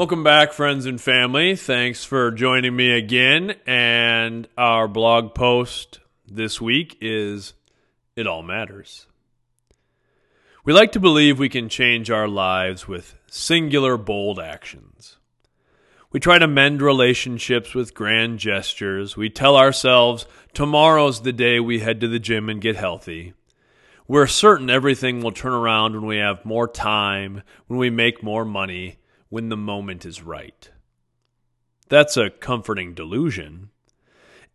Welcome back, friends and family. Thanks for joining me again. And our blog post this week is It All Matters. We like to believe we can change our lives with singular, bold actions. We try to mend relationships with grand gestures. We tell ourselves tomorrow's the day we head to the gym and get healthy. We're certain everything will turn around when we have more time, when we make more money, when the moment is right. That's a comforting delusion.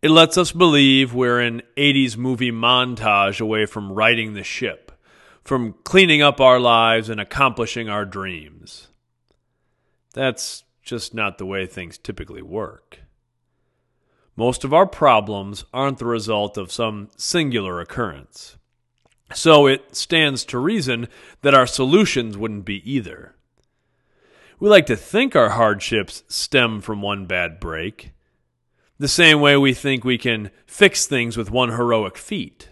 It lets us believe we're an 80s movie montage away from righting the ship, from cleaning up our lives and accomplishing our dreams. That's just not the way things typically work. Most of our problems aren't the result of some singular occurrence. So it stands to reason that our solutions wouldn't be either. We like to think our hardships stem from one bad break, the same way we think we can fix things with one heroic feat.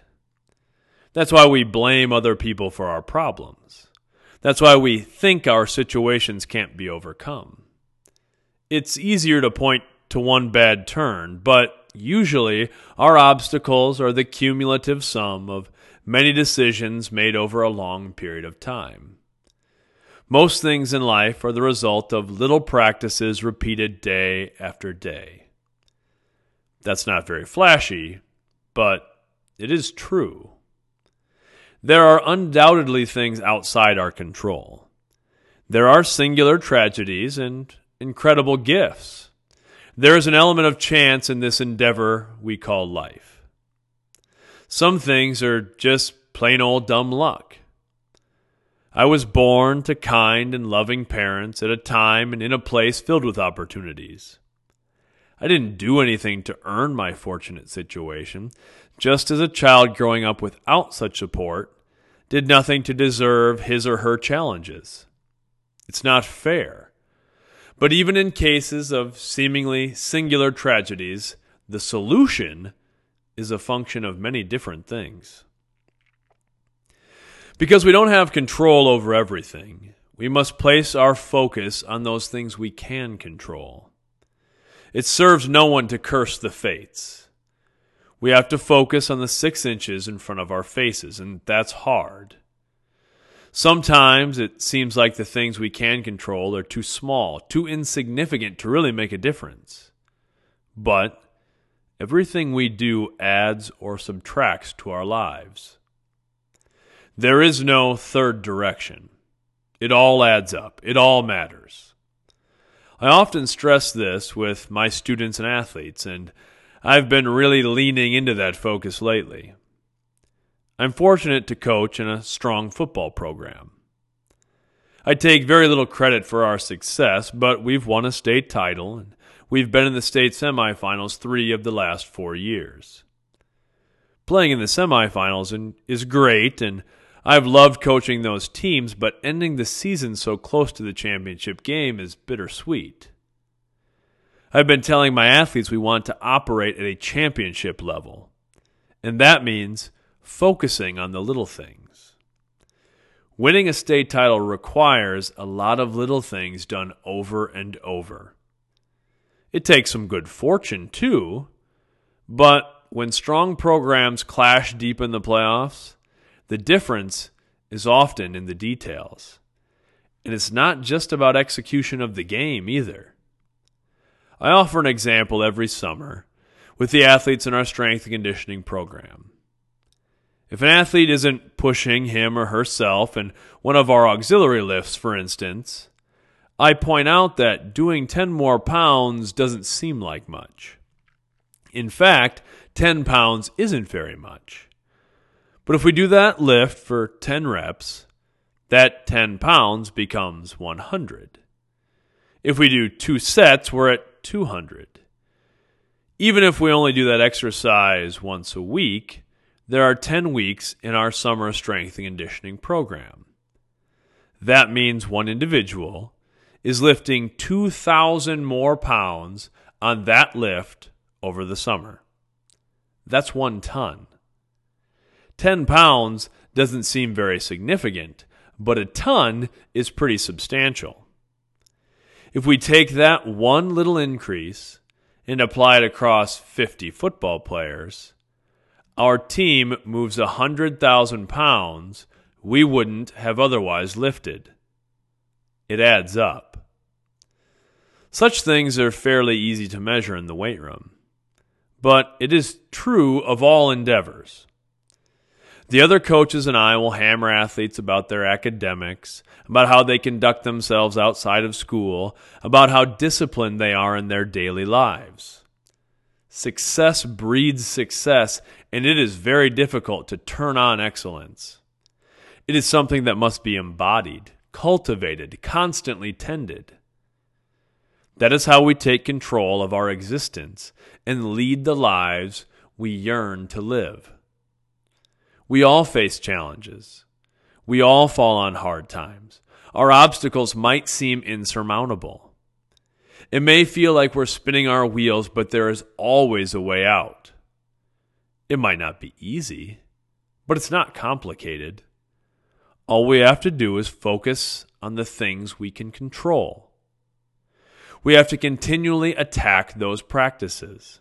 That's why we blame other people for our problems. That's why we think our situations can't be overcome. It's easier to point to one bad turn, but usually our obstacles are the cumulative sum of many decisions made over a long period of time. Most things in life are the result of little practices repeated day after day. That's not very flashy, but it is true. There are undoubtedly things outside our control. There are singular tragedies and incredible gifts. There is an element of chance in this endeavor we call life. Some things are just plain old dumb luck. I was born to kind and loving parents at a time and in a place filled with opportunities. I didn't do anything to earn my fortunate situation, just as a child growing up without such support did nothing to deserve his or her challenges. It's not fair. But even in cases of seemingly singular tragedies, the solution is a function of many different things. Because we don't have control over everything, we must place our focus on those things we can control. It serves no one to curse the fates. We have to focus on the six inches in front of our faces, and that's hard. Sometimes it seems like the things we can control are too small, too insignificant to really make a difference. But Everything we do adds or subtracts to our lives. There is no third direction. It all adds up. It all matters. I often stress this with my students and athletes, and I've been really leaning into that focus lately. I'm fortunate to coach in a strong football program. I take very little credit for our success, but we've won a state title and We've been in the state semifinals three of the last four years. Playing in the semifinals is great, and I've loved coaching those teams, but ending the season so close to the championship game is bittersweet. I've been telling my athletes we want to operate at a championship level, and that means focusing on the little things. Winning a state title requires a lot of little things done over and over. It takes some good fortune, too. But when strong programs clash deep in the playoffs, the difference is often in the details. And it's not just about execution of the game either. I offer an example every summer with the athletes in our strength and conditioning program. If an athlete isn't pushing him or herself in one of our auxiliary lifts, for instance, I point out that doing 10 more pounds doesn't seem like much. In fact, 10 pounds isn't very much. But if we do that lift for 10 reps, that 10 pounds becomes 100. If we do two sets, we're at 200. Even if we only do that exercise once a week, there are 10 weeks in our summer strength and conditioning program. That means one individual is lifting 2,000 more pounds on that lift over the summer. That's one ton. 10 pounds doesn't seem very significant, but a ton is pretty substantial. If we take that one little increase and apply it across 50 football players, our team moves 100,000 pounds we wouldn't have otherwise lifted. It adds up. Such things are fairly easy to measure in the weight room, but it is true of all endeavors. The other coaches and I will hammer athletes about their academics, about how they conduct themselves outside of school, about how disciplined they are in their daily lives. Success breeds success, and it is very difficult to turn on excellence. It is something that must be embodied, cultivated, constantly tended. That is how we take control of our existence and lead the lives we yearn to live. We all face challenges. We all fall on hard times. Our obstacles might seem insurmountable. It may feel like we're spinning our wheels, but there is always a way out. It might not be easy, but it's not complicated. All we have to do is focus on the things we can control. We have to continually attack those practices.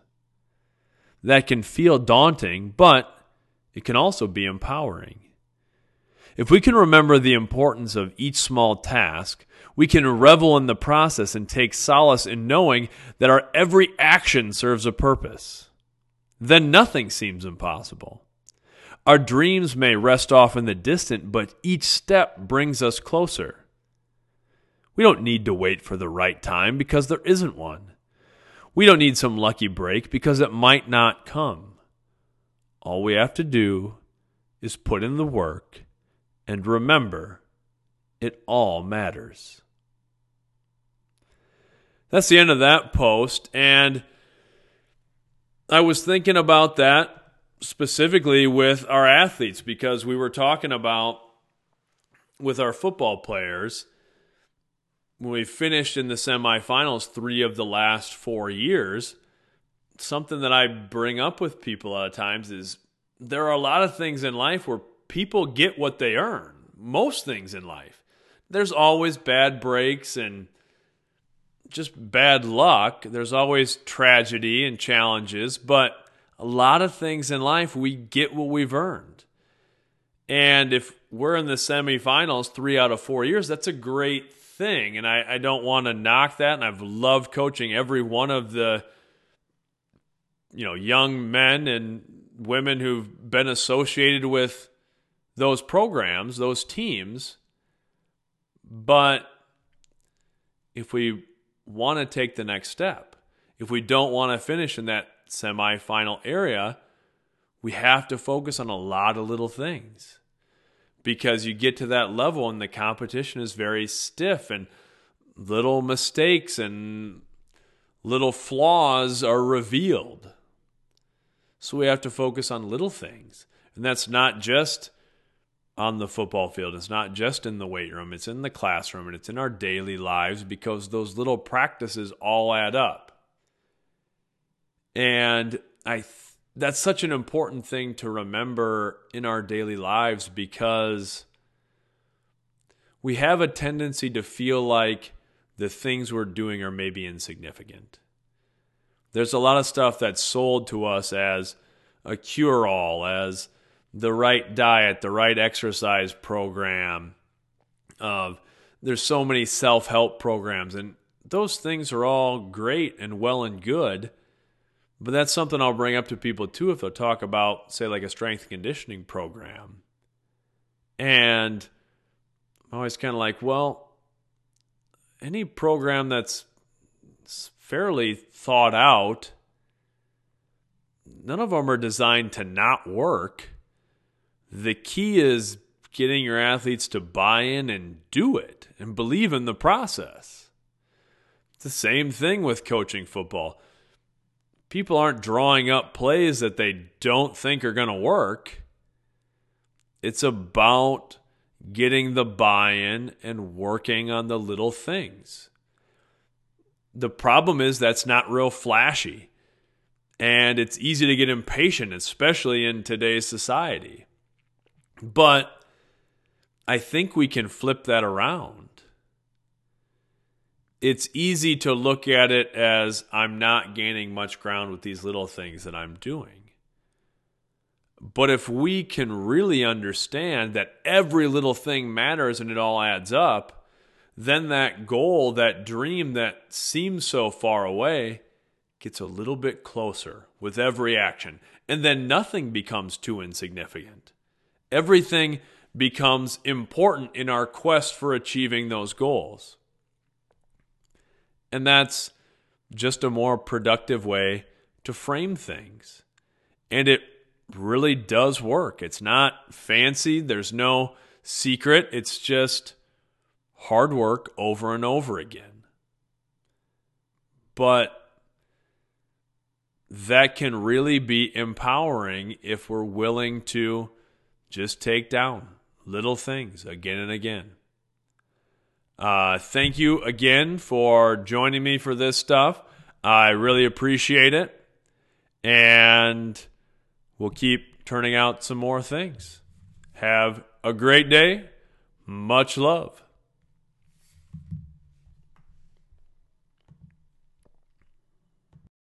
That can feel daunting, but it can also be empowering. If we can remember the importance of each small task, we can revel in the process and take solace in knowing that our every action serves a purpose. Then nothing seems impossible. Our dreams may rest off in the distant, but each step brings us closer. We don't need to wait for the right time because there isn't one. We don't need some lucky break because it might not come. All we have to do is put in the work and remember it all matters. That's the end of that post. And I was thinking about that specifically with our athletes because we were talking about with our football players when we finished in the semifinals three of the last four years something that I bring up with people a lot of times is there are a lot of things in life where people get what they earn. Most things in life. There's always bad breaks and just bad luck. There's always tragedy and challenges, but a lot of things in life we get what we've earned. And if we're in the semifinals three out of four years, that's a great thing. And I, I don't want to knock that. And I've loved coaching every one of the you know young men and women who've been associated with those programs, those teams. But if we want to take the next step, if we don't want to finish in that semifinal area, we have to focus on a lot of little things because you get to that level and the competition is very stiff and little mistakes and little flaws are revealed. So we have to focus on little things. And that's not just on the football field. It's not just in the weight room. It's in the classroom and it's in our daily lives because those little practices all add up. And I th- that's such an important thing to remember in our daily lives because we have a tendency to feel like the things we're doing are maybe insignificant. There's a lot of stuff that's sold to us as a cure all, as the right diet, the right exercise program. Uh, there's so many self help programs, and those things are all great and well and good. But that's something I'll bring up to people too if they'll talk about, say, like a strength conditioning program. And I'm always kind of like, well, any program that's fairly thought out. None of them are designed to not work. The key is getting your athletes to buy in and do it and believe in the process. It's the same thing with coaching football. People aren't drawing up plays that they don't think are going to work. It's about getting the buy in and working on the little things. The problem is that's not real flashy. And it's easy to get impatient, especially in today's society. But I think we can flip that around. it's easy to look at it as I'm not gaining much ground with these little things that I'm doing. But if we can really understand that every little thing matters and it all adds up, then that goal, that dream that seems so far away, gets a little bit closer with every action. And then nothing becomes too insignificant. Everything becomes important in our quest for achieving those goals. And that's just a more productive way to frame things. And it really does work. It's not fancy, there's no secret. It's just hard work over and over again. But that can really be empowering if we're willing to just take down little things again and again. Uh, thank you again for joining me for this stuff. I really appreciate it. And we'll keep turning out some more things. Have a great day. Much love.